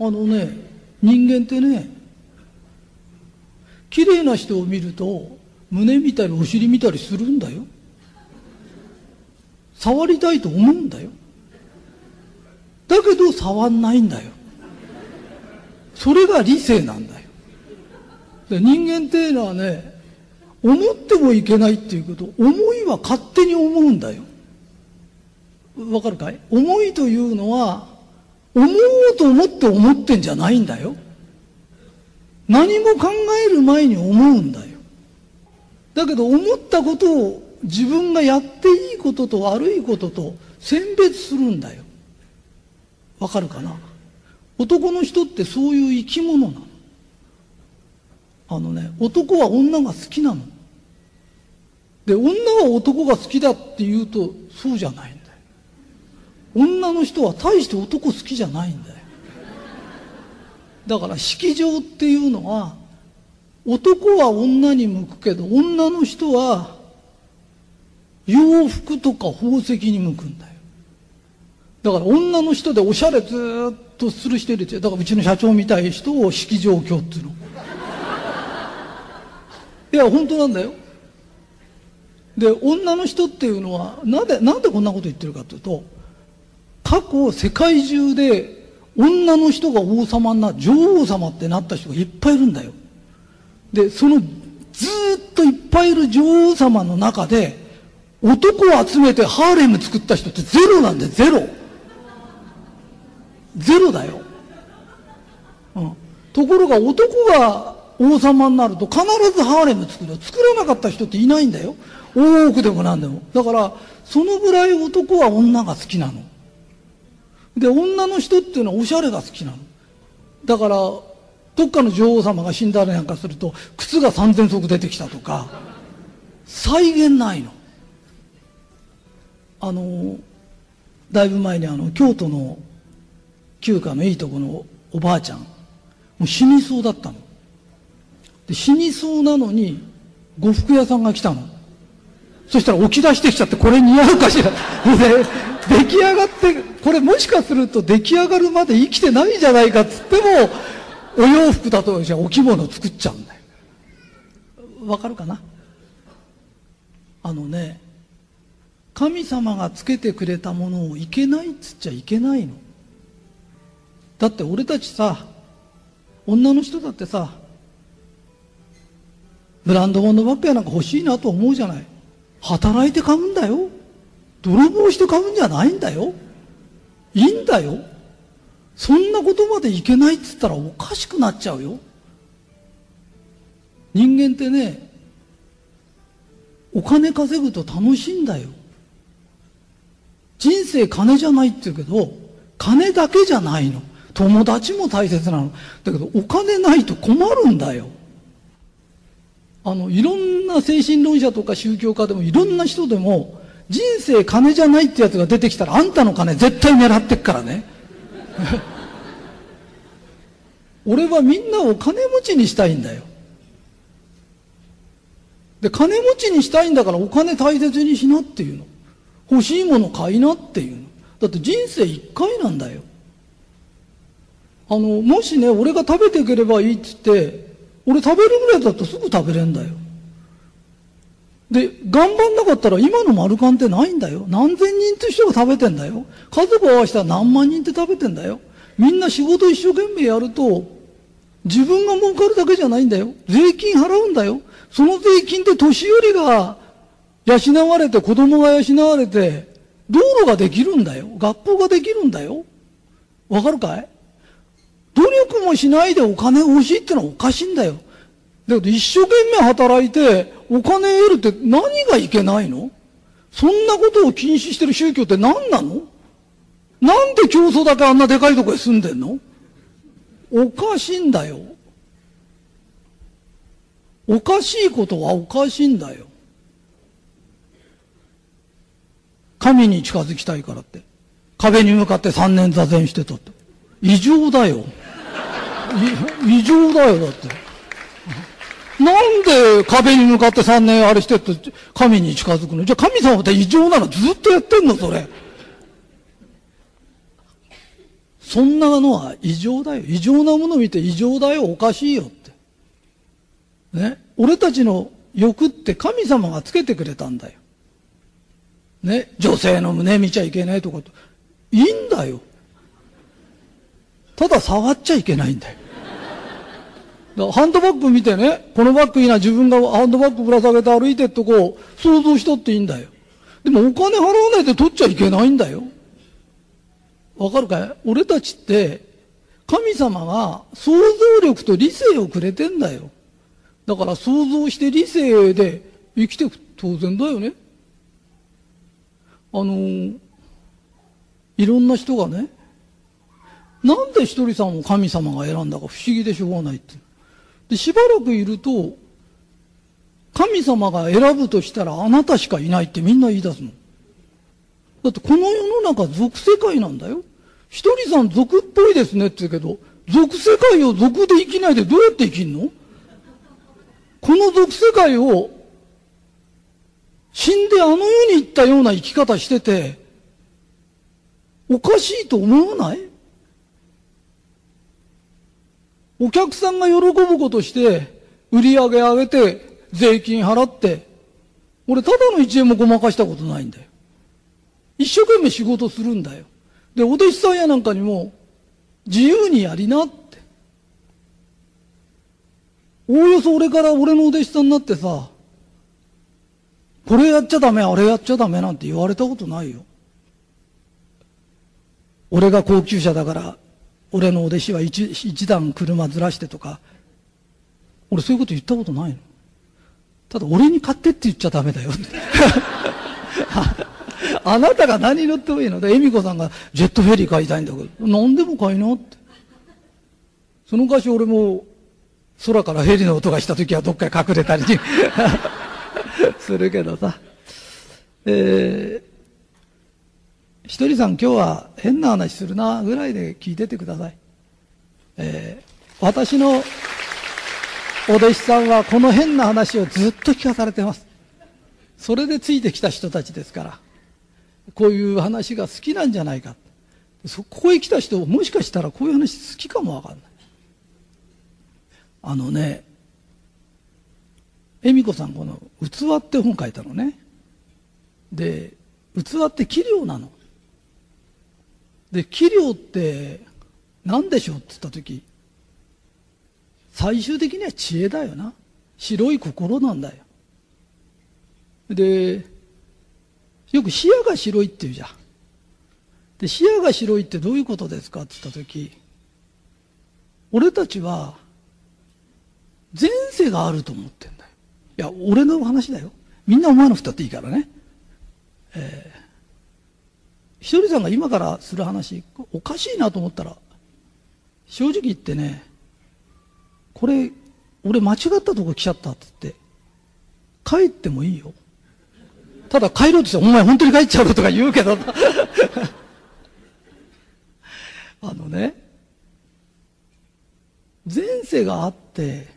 あのね、人間ってね、綺麗な人を見ると、胸見たりお尻見たりするんだよ。触りたいと思うんだよ。だけど触んないんだよ。それが理性なんだよ。で人間っていうのはね、思ってもいけないっていうこと、思いは勝手に思うんだよ。わかるかい？思いというのは、思おうと思って思ってんじゃないんだよ。何も考える前に思うんだよ。だけど思ったことを自分がやっていいことと悪いことと選別するんだよ。わかるかな？男の人ってそういう生き物なの。あのね、男は女が好きなの。で、女は男が好きだって言うと、そうじゃないんだよ。女の人は大して男好きじゃないんだよ。だから式場っていうのは、男は女に向くけど、女の人は洋服とか宝石に向くんだよ。だから女の人でおしゃれずっとする人いるだからうちの社長みたい人を式場教っていうの。いや、本当なんだよ。で、女の人っていうのは、なんで、なんでこんなこと言ってるかというと、過去世界中で女の人が王様な、女王様ってなった人がいっぱいいるんだよ。で、そのずっといっぱいいる女王様の中で、男を集めてハーレム作った人ってゼロなんでゼロ。ゼロだよ。うん。ところが男が王様になると必ずハーレム作る。作らなかった人っていないんだよ。大奥でも何でも。だから、そのぐらい男は女が好きなの。で、女の人っていうのはおしゃれが好きなの。だから、どっかの女王様が死んだりなんかすると、靴が3000足出てきたとか、再現ないの。あの、だいぶ前にあの、京都の旧家のいいとこのおばあちゃん、もう死にそうだったの。で死にそうなのに、呉服屋さんが来たの。そしたら起き出してきちゃって、これ似合うかしら。出来上がって、これもしかすると出来上がるまで生きてないじゃないかっつっても、お洋服だと、じゃあお着物作っちゃうんだよ。わかるかな？あのね、神様がつけてくれたものをいけないっつっちゃいけないの。だって俺たちさ、女の人だってさ、ブランド物ばっかりなんか欲しいなと思うじゃない。働いて買うんだよ。泥棒して買うんじゃないんだよ。いいんだよ。そんなことまでいけないっつったらおかしくなっちゃうよ。人間ってね、お金稼ぐと楽しいんだよ。人生金じゃないって言うけど、金だけじゃないの。友達も大切なの。だけど、お金ないと困るんだよ。あの、いろんな精神論者とか宗教家でもいろんな人でも、人生金じゃないってやつが出てきたら、あんたの金絶対狙ってっからね。俺はみんなを金持ちにしたいんだよ。で、金持ちにしたいんだからお金大切にしなっていうの。欲しいもの買いなっていうの。だって人生一回なんだよ。あの、もしね、俺が食べていければいいっつって、俺食べるぐらいだとすぐ食べれんだよ。で、頑張んなかったら今の丸カンってないんだよ。何千人って人が食べてんだよ。家族合わせたら何万人って食べてんだよ。みんな仕事一生懸命やると、自分が儲かるだけじゃないんだよ。税金払うんだよ。その税金で年寄りが養われて、子供が養われて、道路ができるんだよ。学校ができるんだよ。わかるかい?努力もしないでお金欲しいってのはおかしいんだよ。だけど一生懸命働いてお金得るって何がいけないの？そんなことを禁止してる宗教って何なの？なんで競争だけあんなでかいとこへ住んでんの？おかしいんだよ。おかしいことはおかしいんだよ。神に近づきたいからって。壁に向かって三年座禅してたって。異常だよ。異常だよ、だって。なんで壁に向かって三年あれしてって神に近づくの？じゃあ神様って異常なの？ずっとやってんのそれ。そんなのは異常だよ。異常なものを見て異常だよ、おかしいよって。ね？俺たちの欲って神様がつけてくれたんだよ。ね？女性の胸見ちゃいけないとかと。いいんだよ。ただ触っちゃいけないんだよ。だハンドバッグ見てね、このバッグいいな、自分がハンドバッグぶら下げて歩いてっとこう、想像しとっていいんだよ。でもお金払わないで取っちゃいけないんだよ。わかるかい？俺たちって、神様が想像力と理性をくれてんだよ。だから想像して理性で生きていく当然だよね。あのいろんな人がね、なんでひとりさんを神様が選んだか不思議でしょうがないって。で、しばらくいると、神様が選ぶとしたらあなたしかいないってみんな言い出すの。だってこの世の中俗世界なんだよ。ひとりさん俗っぽいですねって言うけど、俗世界を俗で生きないでどうやって生きんの？この俗世界を死んであの世に行ったような生き方してて、おかしいと思わない？お客さんが喜ぶことして、売り上げ上げて、税金払って、俺ただの一円もごまかしたことないんだよ。一生懸命仕事するんだよ。で、お弟子さんやなんかにも、自由にやりなって。おおよそ俺から俺のお弟子さんになってさ、これやっちゃダメ、あれやっちゃダメなんて言われたことないよ。俺が高級車だから、俺のお弟子は一一段車ずらしてとか、俺そういうこと言ったことないの。ただ俺に買ってって言っちゃダメだよ。あなたが何乗ってもいいので、恵美子さんがジェットフェリー買いたいんだけど、何でも買いなって。その昔俺も空からヘリの音がした時はどっかへ隠れたり するけどさ。えー、ひとりさん今日は変な話するなぐらいで聞いててください。えー、私のお弟子さんはこの変な話をずっと聞かされてます。それでついてきた人たちですから。こういう話が好きなんじゃないか。そこへ来た人、もしかしたらこういう話好きかもわかんない。あのね、恵美子さんこの「器」って本書いたのね。で、器って器量なの。で、器量って何でしょうって言った時、最終的には知恵だよな。白い心なんだよ。で、よく視野が白いって言うじゃん。で、視野が白いってどういうことですかって言ったとき、俺たちは前世があると思ってんだよ。いや、俺の話だよ。みんなお前の二っていいからね。えー、ひとりさんが今からする話、おかしいなと思ったら、正直言ってね、これ、俺間違ったとこ来ちゃったって言って、帰ってもいいよ。ただ帰ろうとして、お前本当に帰っちゃうのとか言うけど、あのね、前世があって、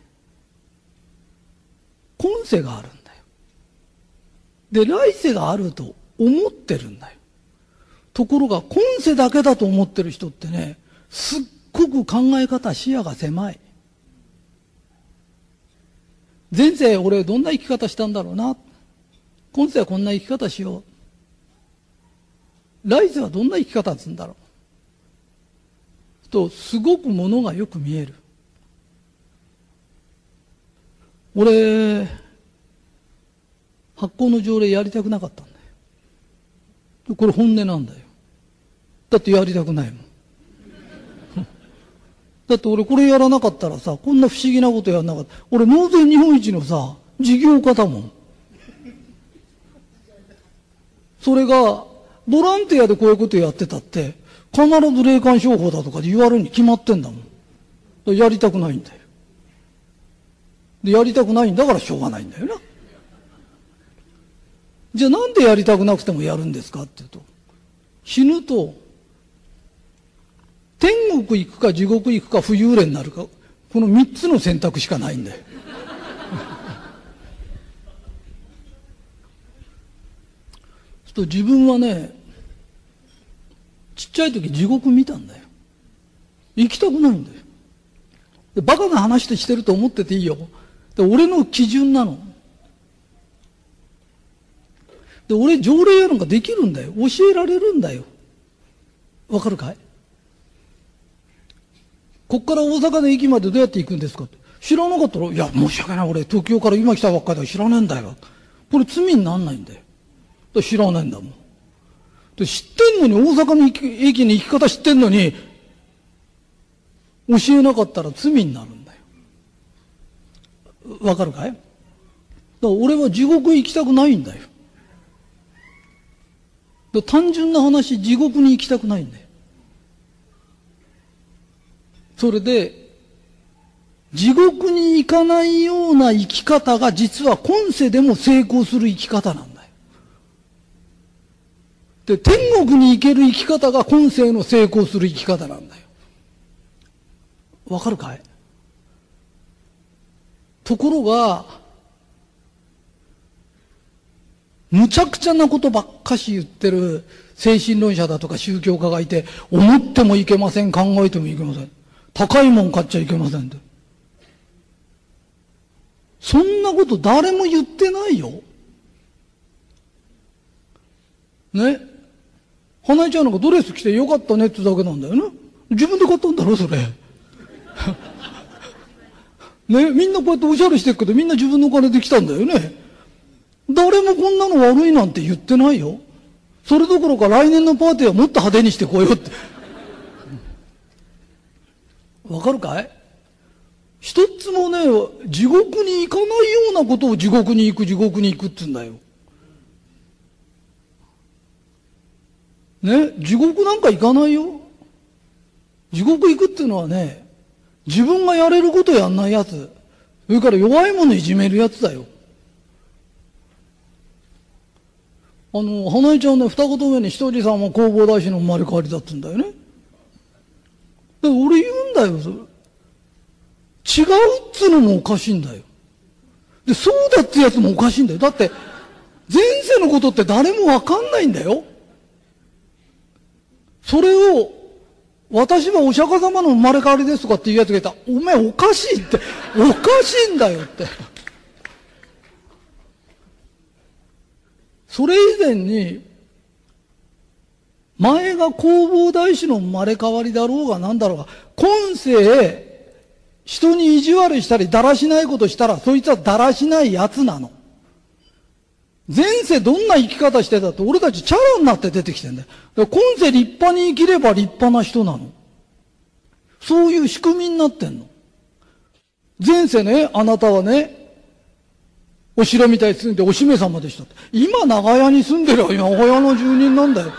今世があるんだよ。で、来世があると思ってるんだよ。ところが、今世だけだと思ってる人ってね、すっごく考え方、視野が狭い。前世俺どんな生き方したんだろうな。今世はこんな生き方しよう。来世はどんな生き方するんだろう。と、すごくものがよく見える。俺、発行の条例やりたくなかった。これ本音なんだよ。だってやりたくないもん。だって俺これやらなかったらさ、こんな不思議なことやらなかった。俺納税日本一のさ、事業家だもん。それが、ボランティアでこういうことやってたって、必ず霊感商法だとかで言われるに決まってんだもん。やりたくないんだよ。で、やりたくないんだからしょうがないんだよな。じゃあなんでやりたくなくてもやるんですかって言うと、死ぬと、天国行くか地獄行くか浮遊霊になるか、この三つの選択しかないんだよ。と自分はね、ちっちゃい時地獄見たんだよ。行きたくないんだよ。でバカな話でしてると思ってていいよ。で俺の基準なの。で、俺条例やなんかできるんだよ。教えられるんだよ。わかるかい？こっから大阪の駅までどうやって行くんですか？って。知らなかったら、いや、申し訳ない。俺、東京から今来たばっかりだ知らねえんだよ。これ罪になんないんだよ。だ知らないんだもん。で知ってんのに、大阪の駅に行き方知ってんのに、教えなかったら罪になるんだよ。わかるかい？だから俺は地獄行きたくないんだよ。単純な話、地獄に行きたくないんだよ。それで、地獄に行かないような生き方が実は今世でも成功する生き方なんだよ。で、天国に行ける生き方が今世の成功する生き方なんだよ。わかるかい？ところが、むちゃくちゃなことばっかし言ってる精神論者だとか宗教家がいて、思ってもいけません、考えてもいけません。高いもん買っちゃいけませんって。そんなこと誰も言ってないよ。ね？花江ちゃんなんかドレス着てよかったねってだけなんだよね。自分で買ったんだろ、それ。ね、みんなこうやっておしゃれしてるけど、みんな自分のお金で来たんだよね。誰もこんなの悪いなんて言ってないよ。それどころか来年のパーティーはもっと派手にしてこようって。わかるかい？一つもね、地獄に行かないようなことを地獄に行く、地獄に行くって言うんだよ。ね、地獄なんか行かないよ。地獄行くっていうのはね、自分がやれることやんないやつ。それから弱いものいじめるやつだよ。あの、花江ちゃんね、二言目に一人さんは弘法大師の生まれ変わりだってんだよね。で俺言うんだよ、それ。違うっつうのもおかしいんだよ。で、そうだってやつもおかしいんだよ。だって、前世のことって誰もわかんないんだよ。それを、私はお釈迦様の生まれ変わりですとかっていうやつがいたら、お前おかしいって、おかしいんだよって。それ以前に、前が弘法大師の生まれ変わりだろうが何だろうが、今世、人に意地悪したりだらしないことしたら、そいつはだらしない奴なの。前世どんな生き方してたって俺たちチャラになって出てきてんだよ。だ今世立派に生きれば立派な人なの。そういう仕組みになってんの。前世ね、あなたはね、お城みたいに住んでお姫様でしたって。今長屋に住んでる長屋の住人なんだよ。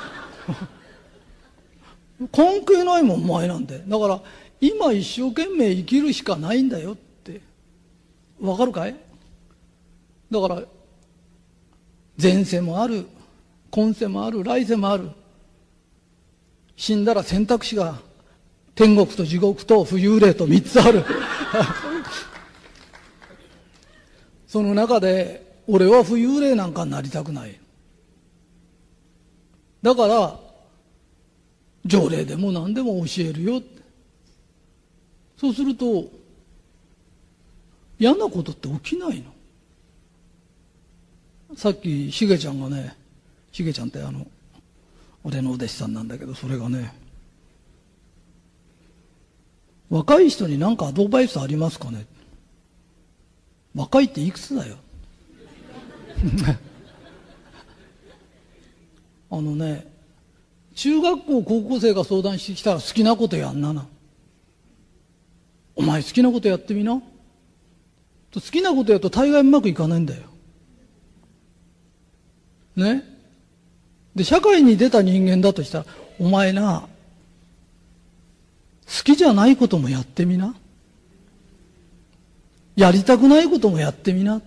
関係ないもん、お前なんて。だから、今一生懸命生きるしかないんだよって。わかるかい？だから、前世もある、今世もある、来世もある。死んだら選択肢が天国と地獄と浮遊霊と三つある。その中で、俺は浮遊霊なんかになりたくない。だから、条例でも何でも教えるよ。そうすると、嫌なことって起きないの。さっき、しげちゃんがね、しげちゃんってあの、俺のお弟子さんなんだけど、それがね、若い人に何かアドバイスありますかね若いっていくつだよ？あのね、中学校、高校生が相談してきたら好きなことやんなな。お前好きなことやってみな。好きなことやると大概うまくいかないんだよ。ね？で、社会に出た人間だとしたら、お前な、好きじゃないこともやってみな。やりたくないこともやってみな。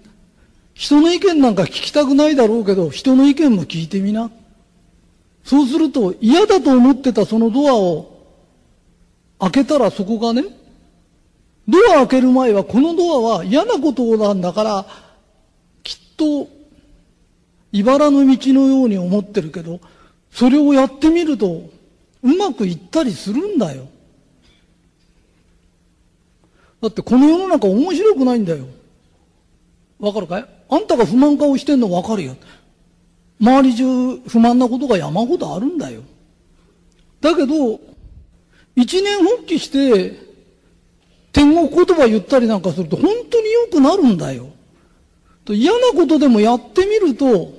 人の意見なんか聞きたくないだろうけど、人の意見も聞いてみな。そうすると嫌だと思ってたそのドアを開けたらそこがね、ドア開ける前はこのドアは嫌なことなんだから、きっと茨の道のように思ってるけど、それをやってみるとうまくいったりするんだよ。だってこの世の中面白くないんだよ。わかるかい？あんたが不満顔してんのわかるよ。周り中不満なことが山ほどあるんだよ。だけど、一年発起して、天国言葉言ったりなんかすると本当に良くなるんだよ。嫌なことでもやってみると、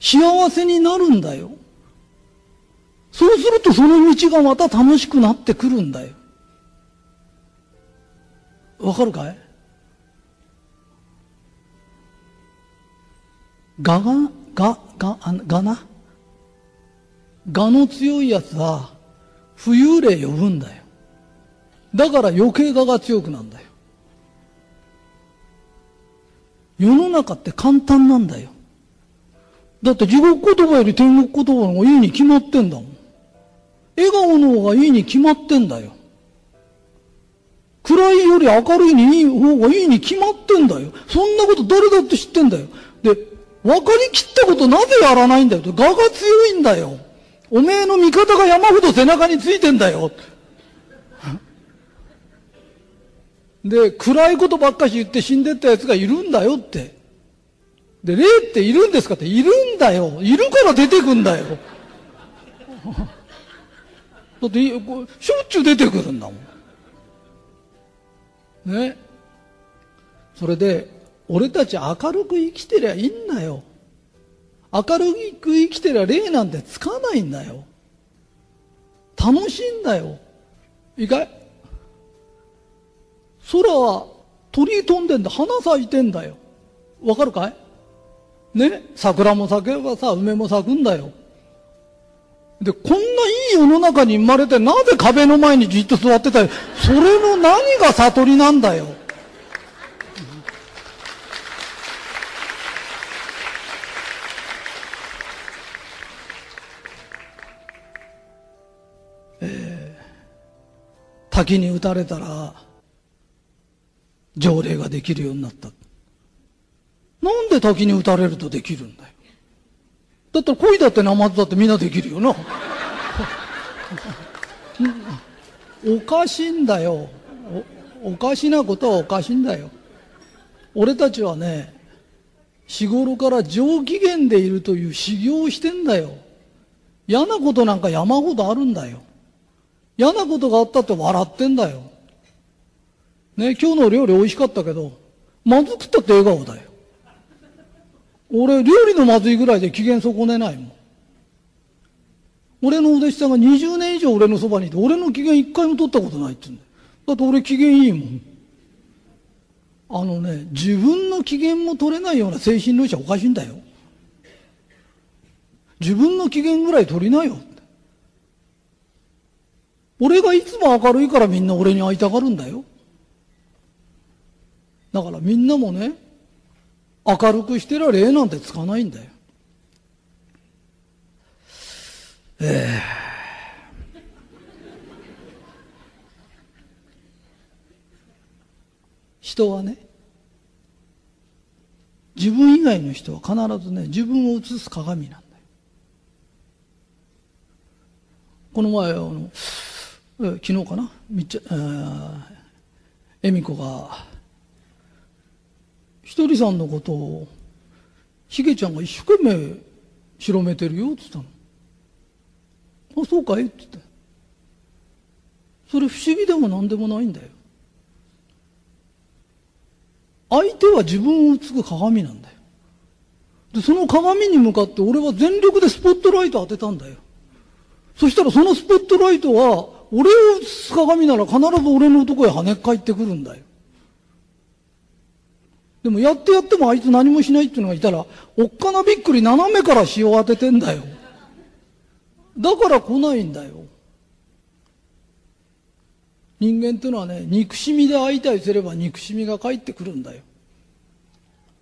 幸せになるんだよ。そうするとその道がまた楽しくなってくるんだよ。わかるかい？がが、が、が、あがな？がの強いやつは、浮遊霊呼ぶんだよ。だから余計我が強くなんだよ。世の中って簡単なんだよ。だって地獄言葉より天国言葉の方がいいに決まってんだもん。笑顔の方がいいに決まってんだよ。暗いより明るいにいい方がいいに決まってんだよ。そんなこと誰だって知ってんだよ。で、分かりきったことなぜやらないんだよ。我が強いんだよ。おめえの味方が山ほど背中についてんだよ。で、暗いことばっかし言って死んでった奴がいるんだよって。で、霊っているんですかって、いるんだよ。いるから出てくんだよ。だって、しょっちゅう出てくるんだもん。ね。それで、俺たち明るく生きてりゃいいんだよ。明るく生きてりゃ霊なんてつかないんだよ。楽しいんだよ。いいかい？空は鳥飛んでんだ。花咲いてんだよ。わかるかい？ね？桜も咲けばさ、梅も咲くんだよ。で、こんないい世の中に生まれて、なぜ壁の前にじっと座ってた？よ。それの何が悟りなんだよ。えー、滝に打たれたら、条例ができるようになった。なんで滝に打たれるとできるんだよ。だったら恋だってナマズだってみんなできるよな。おかしいんだよお。おかしなことはおかしいんだよ。俺たちはね、日頃から上機嫌でいるという修行をしてんだよ。嫌なことなんか山ほどあるんだよ。嫌なことがあったって笑ってんだよ。ね、今日の料理美味しかったけど、まずくったって笑顔だよ。俺、料理のまずいぐらいで機嫌損ねないもん。俺のお弟子さんが20年以上俺のそばにいて、俺の機嫌一回も取ったことないって言うんだよ。だって俺機嫌いいもん。あのね、自分の機嫌も取れないような精神論者おかしいんだよ。自分の機嫌ぐらい取りなよ。俺がいつも明るいからみんな俺に会いたがるんだよ。だからみんなもね、明るくしてりゃ礼なんてつかないんだよ。えー、人はね、自分以外の人は必ずね、自分を映す鏡なんだよ。この前、あの、え昨日かな、みっちゃ、えー、恵美子が、ひとりさんのことを、しげちゃんが一生懸命広めてるよって言ったの。あ、そうかい？って言って。それ不思議でも何でもないんだよ。相手は自分を映す鏡なんだよ。で、その鏡に向かって俺は全力でスポットライト当てたんだよ。そしたらそのスポットライトは、俺を映す鏡なら必ず俺の男へ跳ね返ってくるんだよ。でもやってやってもあいつ何もしないっていうのがいたら、おっかなびっくり斜めから塩当ててんだよ。だから来ないんだよ。人間っていうのはね、憎しみで会いたいすれば憎しみが返ってくるんだよ。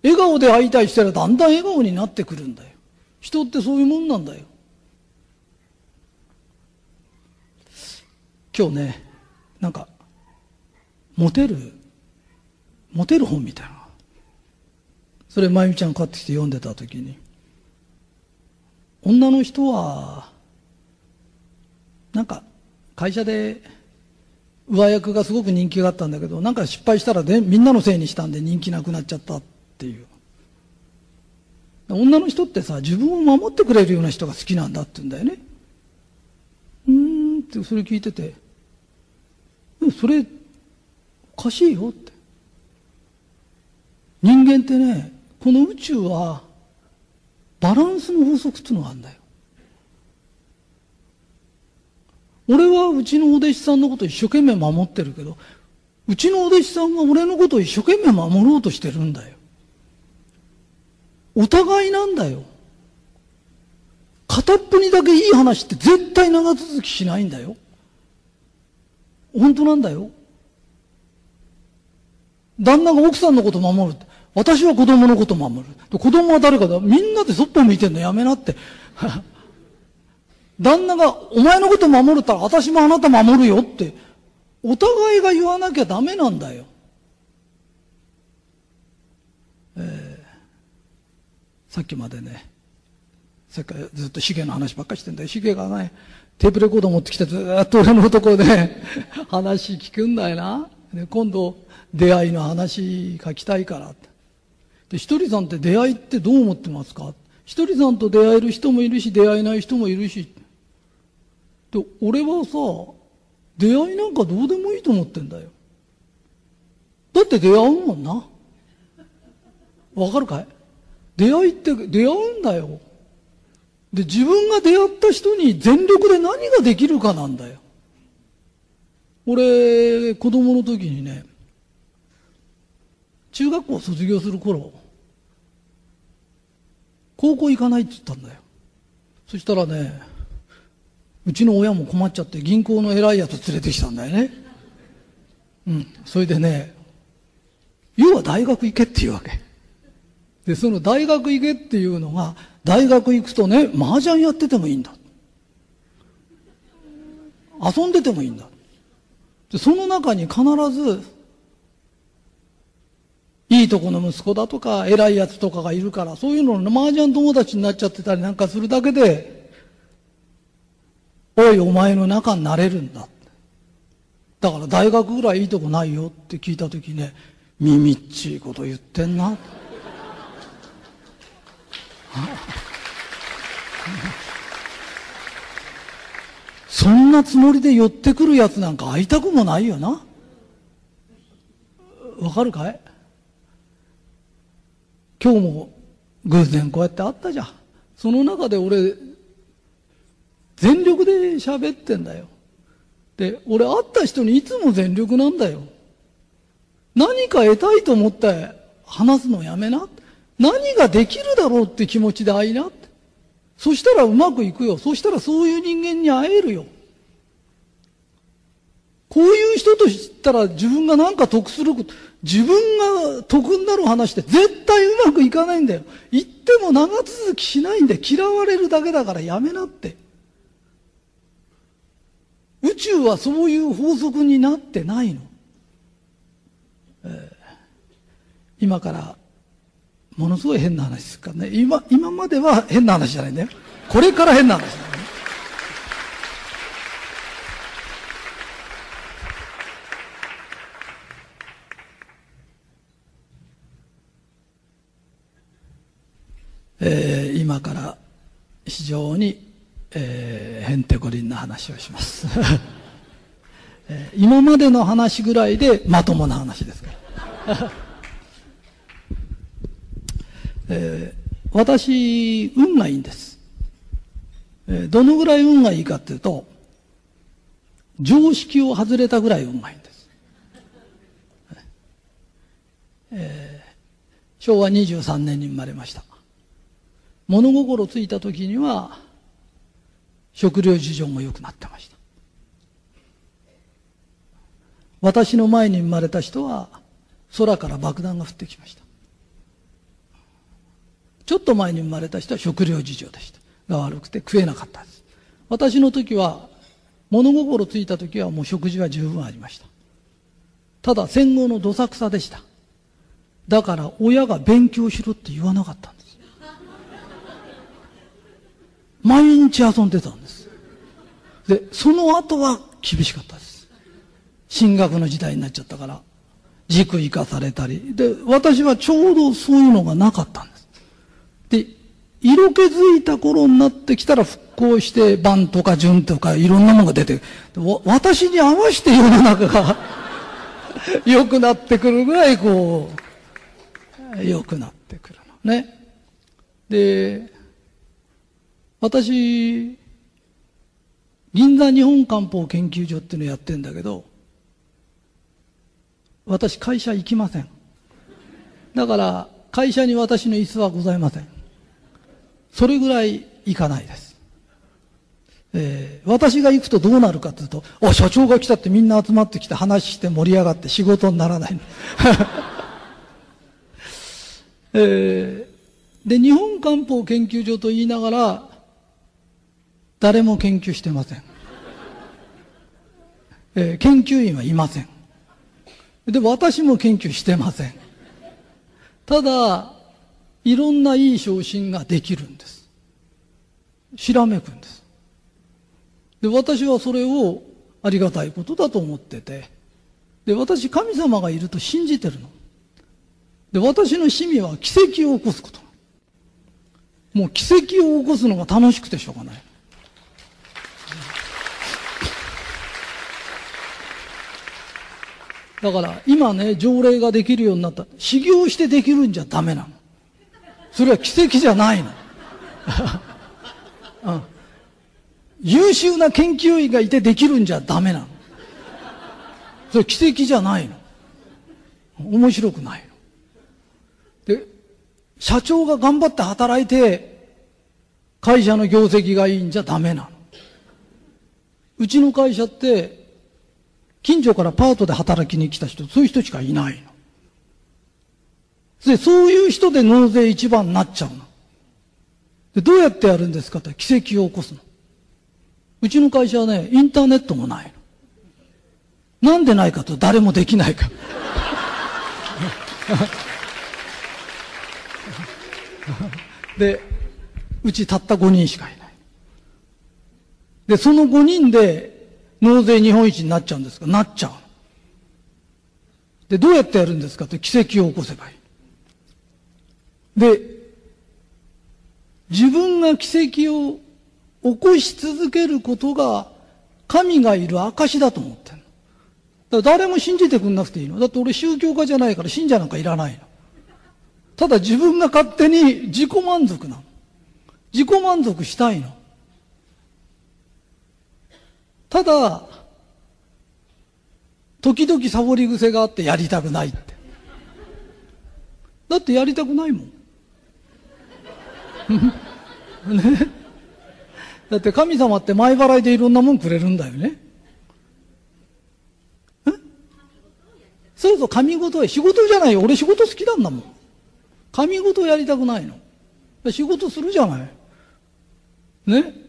笑顔で会いたいしたらだんだん笑顔になってくるんだよ。人ってそういうもんなんだよ。今日ね、なんか、モテる、モテる本みたいな。それ、まゆみちゃん買ってきて読んでた時に、女の人は、なんか、会社で上役がすごく人気があったんだけど、なんか失敗したらでみんなのせいにしたんで人気なくなっちゃったっていう。女の人ってさ、自分を守ってくれるような人が好きなんだって言うんだよね。うんってそれ聞いてて、それ、おかしいよって。人間ってね、この宇宙はバランスの法則っていうのがあるんだよ。俺はうちのお弟子さんのこと一生懸命守ってるけど、うちのお弟子さんが俺のことを一生懸命守ろうとしてるんだよ。お互いなんだよ。片っぽにだけいい話って絶対長続きしないんだよ。本当なんだよ。旦那が奥さんのこと守る。私は子供のこと守る。子供は誰かだ。みんなでそっぽ向いてんのやめなって。旦那が、お前のこと守るったら私もあなた守るよって、お互いが言わなきゃダメなんだよ。えー、さっきまでね、さっきからずっとシゲの話ばっかしてんだよ。シゲがね、テープレコード持ってきてずっと俺のところで 話聞くんだよな。で今度、出会いの話書きたいからって。で、ひとりさんって出会いってどう思ってますか？ひとりさんと出会える人もいるし、出会えない人もいるし。で、俺はさ、出会いなんかどうでもいいと思ってんだよ。だって出会うもんな。わかるかい？出会いって出会うんだよ。で、自分が出会った人に全力で何ができるかなんだよ。俺、子供の時にね、中学校卒業する頃、高校行かないって言ったんだよ。そしたらね、うちの親も困っちゃって銀行の偉いやつ連れてきたんだよね。うん。それでね、要は大学行けっていうわけ。で、その大学行けっていうのが、大学行くとね、麻雀やっててもいいんだ。遊んでてもいいんだ。で、その中に必ず、いいとこの息子だとか、偉いやつとかがいるから、そういうのの麻雀友達になっちゃってたりなんかするだけで、おい、お前の中になれるんだ。だから大学ぐらいいいとこないよって聞いたときね、耳っちいこと言ってんな。そんなつもりで寄ってくるやつなんか会いたくもないよな。わかるかい？今日も偶然こうやって会ったじゃん。その中で俺、全力で喋ってんだよ。で、俺会った人にいつも全力なんだよ。何か得たいと思って話すのやめな。何ができるだろうって気持ちで会いな。そしたらうまくいくよ。そしたらそういう人間に会えるよ。こういう人と知ったら自分が何か得すること、自分が得になる話って絶対うまくいかないんだよ。言っても長続きしないんで嫌われるだけだからやめなって。宇宙はそういう法則になってないの。えー、今からものすごい変な話ですからね。今、今までは変な話じゃないんだよ。これから変な話だね。えー、今から非常にえー、へんてこりんな話をします、えー、今までの話ぐらいでまともな話ですから、えー、私運がいいんです、えー、どのぐらい運がいいかっていうと常識を外れたぐらい運がいいんです、えー、昭和23年に生まれました。物心ついた時には食料事情も良くなってました。私の前に生まれた人は空から爆弾が降ってきました。ちょっと前に生まれた人は食料事情でした。が悪くて食えなかったです。私の時は物心ついた時はもう食事は十分ありました。ただ戦後のどさくさでした。だから親が勉強しろって言わなかったんです毎日遊んでたんですで、その後は厳しかったです。進学の時代になっちゃったから、塾行かされたり。で、私はちょうどそういうのがなかったんです。で、色気づいた頃になってきたら復興して番とか順とかいろんなものが出て、私に合わせて世の中が 良くなってくるぐらいこう、良くなってくるのね。で、私、銀座日本漢方研究所っていうのやってんだけど、私会社行きません。だから、会社に私の椅子はございません。それぐらい行かないです。えー、私が行くとどうなるかというと、お、社長が来たってみんな集まってきて話して盛り上がって仕事にならない。えー、で、日本漢方研究所と言いながら、誰も研究してません。えー、研究員はいません。で、私も研究してません。ただ、いろんないい昇進ができるんです。ひらめくんです。で、私はそれをありがたいことだと思ってて、で、私神様がいると信じてるの。で、私の趣味は奇跡を起こすこと。もう奇跡を起こすのが楽しくてしょうがない。だから今ね、条例ができるようになった。修行してできるんじゃダメなの。それは奇跡じゃないの。うん優秀な研究員がいてできるんじゃダメなの。それ奇跡じゃないの。面白くないの。で、社長が頑張って働いて、会社の業績がいいんじゃダメなの。うちの会社って、近所からパートで働きに来た人、そういう人しかいないの。で、そういう人で納税一番になっちゃうの。で、どうやってやるんですかって奇跡を起こすの。うちの会社はね、インターネットもないの。なんでないかと誰もできないか で、うちたった5人しかいない。で、その5人で納税日本一になっちゃうんですか？なっちゃう。で、どうやってやるんですかって奇跡を起こせばいい。で、自分が奇跡を起こし続けることが神がいる証だと思ってるだ誰も信じてくんなくていいの。だって俺宗教家じゃないから信者なんかいらないの。ただ自分が勝手に自己満足なの。自己満足したいの。ただ、時々サボり癖があってやりたくないって。だってやりたくないもん。ね。だって神様って前払いでいろんなもんくれるんだよね。え？そうそう、神事は仕事じゃないよ。俺仕事好きなんだもん。神事やりたくないの。仕事するじゃない。ね。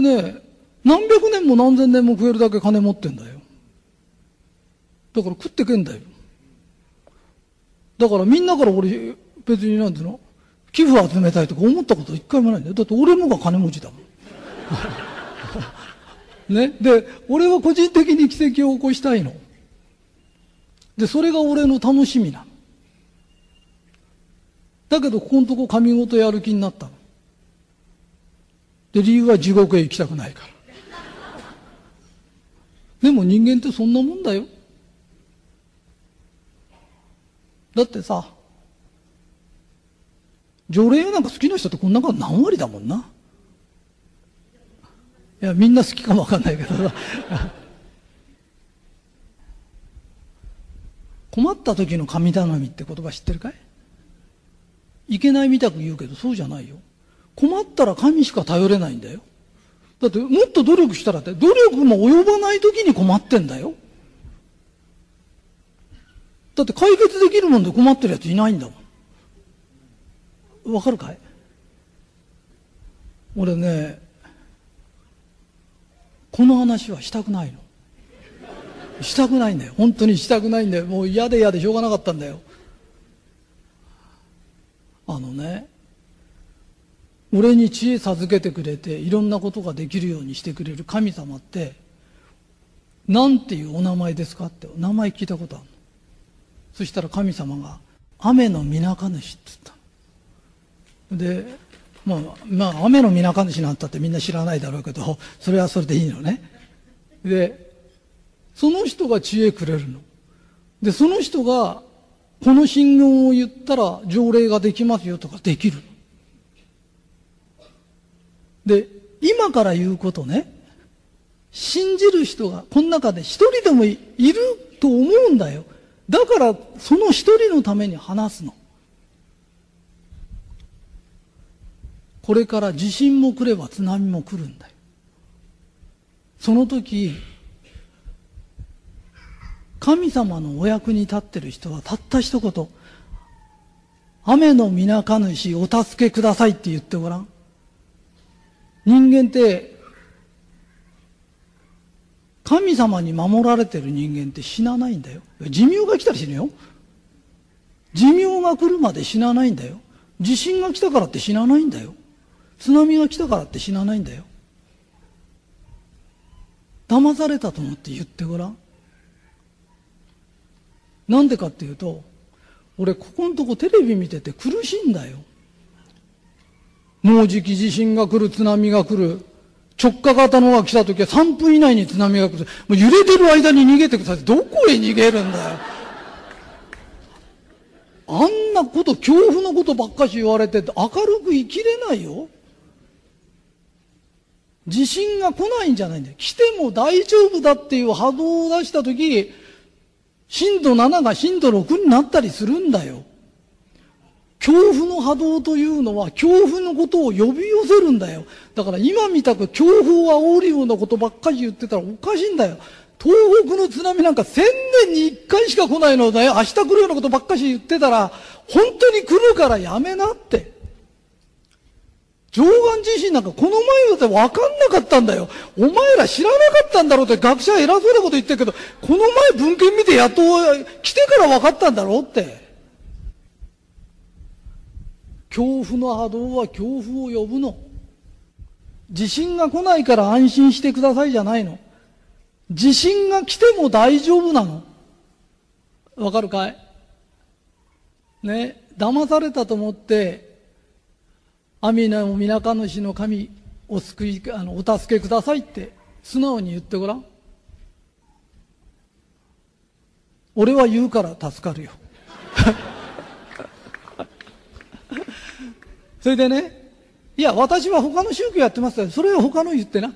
と、俺ね、何百年も何千年も食えるだけ金持ってんだよ。だから食ってけんだよ。だからみんなから俺、別になんていうの？寄付集めたいとか思ったこと一回もないんだよ。だって俺のが金持ちだもん。ね？で、俺は個人的に奇跡を起こしたいの。で、それが俺の楽しみなの。だけど、ここのとこ神事やる気になったの。で、理由は地獄へ行きたくないから。でも人間ってそんなもんだよ。だってさ、条例なんか好きな人ってこんなこと何割だもんな。いや、みんな好きかもわかんないけどさ。困った時の神頼みって言葉知ってるかい？いけないみたく言うけどそうじゃないよ。困ったら神しか頼れないんだよ。だってもっと努力したらって、努力も及ばない時に困ってんだよ。だって解決できるもんで困ってるやついないんだもん。わかるかい？俺ねこの話はしたくないのしたくないんだよ本当にしたくないんだよもう嫌で嫌でしょうがなかったんだよあのね俺に知恵授けてくれていろんなことができるようにしてくれる神様ってなんていうお名前ですかってお名前聞いたことあるの？そしたら神様が雨のみなか主って言ったの。でまあ、まあ、雨のみなか主なんたってみんな知らないだろうけどそれはそれでいいのね。でその人が知恵くれるの。でその人がこの信号を言ったら条例ができますよとかできるの。で今から言うことね。信じる人がこの中で一人でもいると思うんだよ。だからその一人のために話すの。これから地震も来れば津波も来るんだよ。その時神様のお役に立ってる人はたった一言、雨の皆か主お助けくださいって言ってごらん。人間って、神様に守られてる人間って死なないんだよ。寿命が来たら死ぬよ。寿命が来るまで死なないんだよ。地震が来たからって死なないんだよ。津波が来たからって死なないんだよ。騙されたと思って言ってごらん。なんでかっていうと、俺ここのとこテレビ見てて苦しいんだよ。もうじき地震が来る、津波が来る。直下型のが来た時は3分以内に津波が来る。もう揺れてる間に逃げてください。どこへ逃げるんだよ。あんなこと、恐怖のことばっかし言われて明るく生きれないよ。地震が来ないんじゃないんだよ。来ても大丈夫だっていう波動を出した時、震度7が震度6になったりするんだよ。恐怖の波動というのは恐怖のことを呼び寄せるんだよ。だから今みたく恐怖を煽るようなことばっかり言ってたらおかしいんだよ。東北の津波なんか千年に一回しか来ないのだよ。明日来るようなことばっかし言ってたら、本当に来るからやめなって。上岸地震なんかこの前だって分かんなかったんだよ。お前ら知らなかったんだろうって学者偉そうなこと言ってるけど、この前文献見てやっと来てから分かったんだろうって。恐怖の波動は恐怖を呼ぶの。地震が来ないから安心してくださいじゃないの。地震が来ても大丈夫なの。わかるかい？ね、騙されたと思って、阿弥陀も皆か主の神お救いあのお助けくださいって素直に言ってごらん俺は言うから助かるよ それでねいや私は他の宗教やってますからそれは他の言ってな。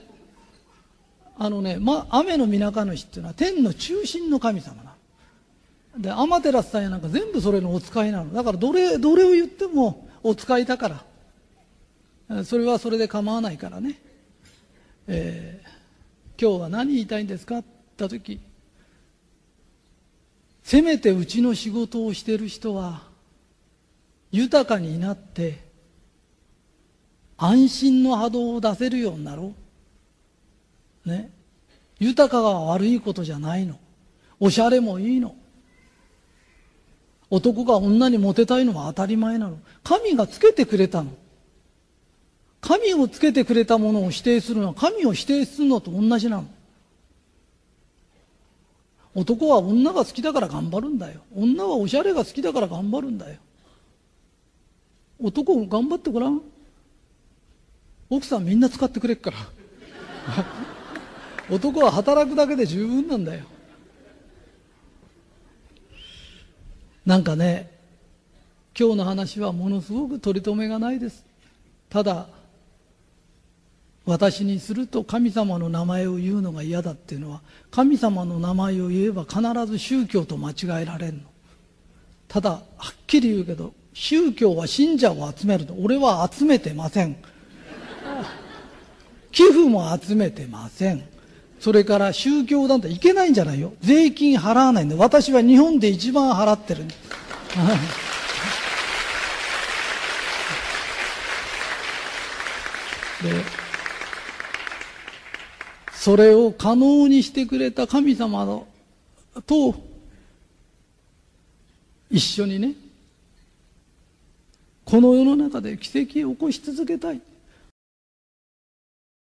あのね、ま、雨の皆か主っていうのは天の中心の神様なで天照さんやなんか全部それのお使いなの。だからどれどれを言ってもお使いだから。それはそれで構わないからね、えー、今日は何言いたいんですかって言った時せめてうちの仕事をしてる人は豊かになって安心の波動を出せるようになろう。ね。豊かが悪いことじゃないの。おしゃれもいいの。男が女にモテたいのは当たり前なの。神がつけてくれたの。神をつけてくれたものを否定するのは神を否定するのと同じなの。男は女が好きだから頑張るんだよ。女はおしゃれが好きだから頑張るんだよ。男頑張ってごらん。奥さんみんな使ってくれっから。男は働くだけで十分なんだよ。なんかね、今日の話はものすごく取り留めがないです。ただ、私にすると神様の名前を言うのが嫌だっていうのは神様の名前を言えば必ず宗教と間違えられるのただはっきり言うけど宗教は信者を集めるの俺は集めてません寄付も集めてません。それから宗教団体いけないんじゃないよ。税金払わないんで私は日本で一番払ってるん ででそれを可能にしてくれた神様のと一緒にねこの世の中で奇跡を起こし続けたい。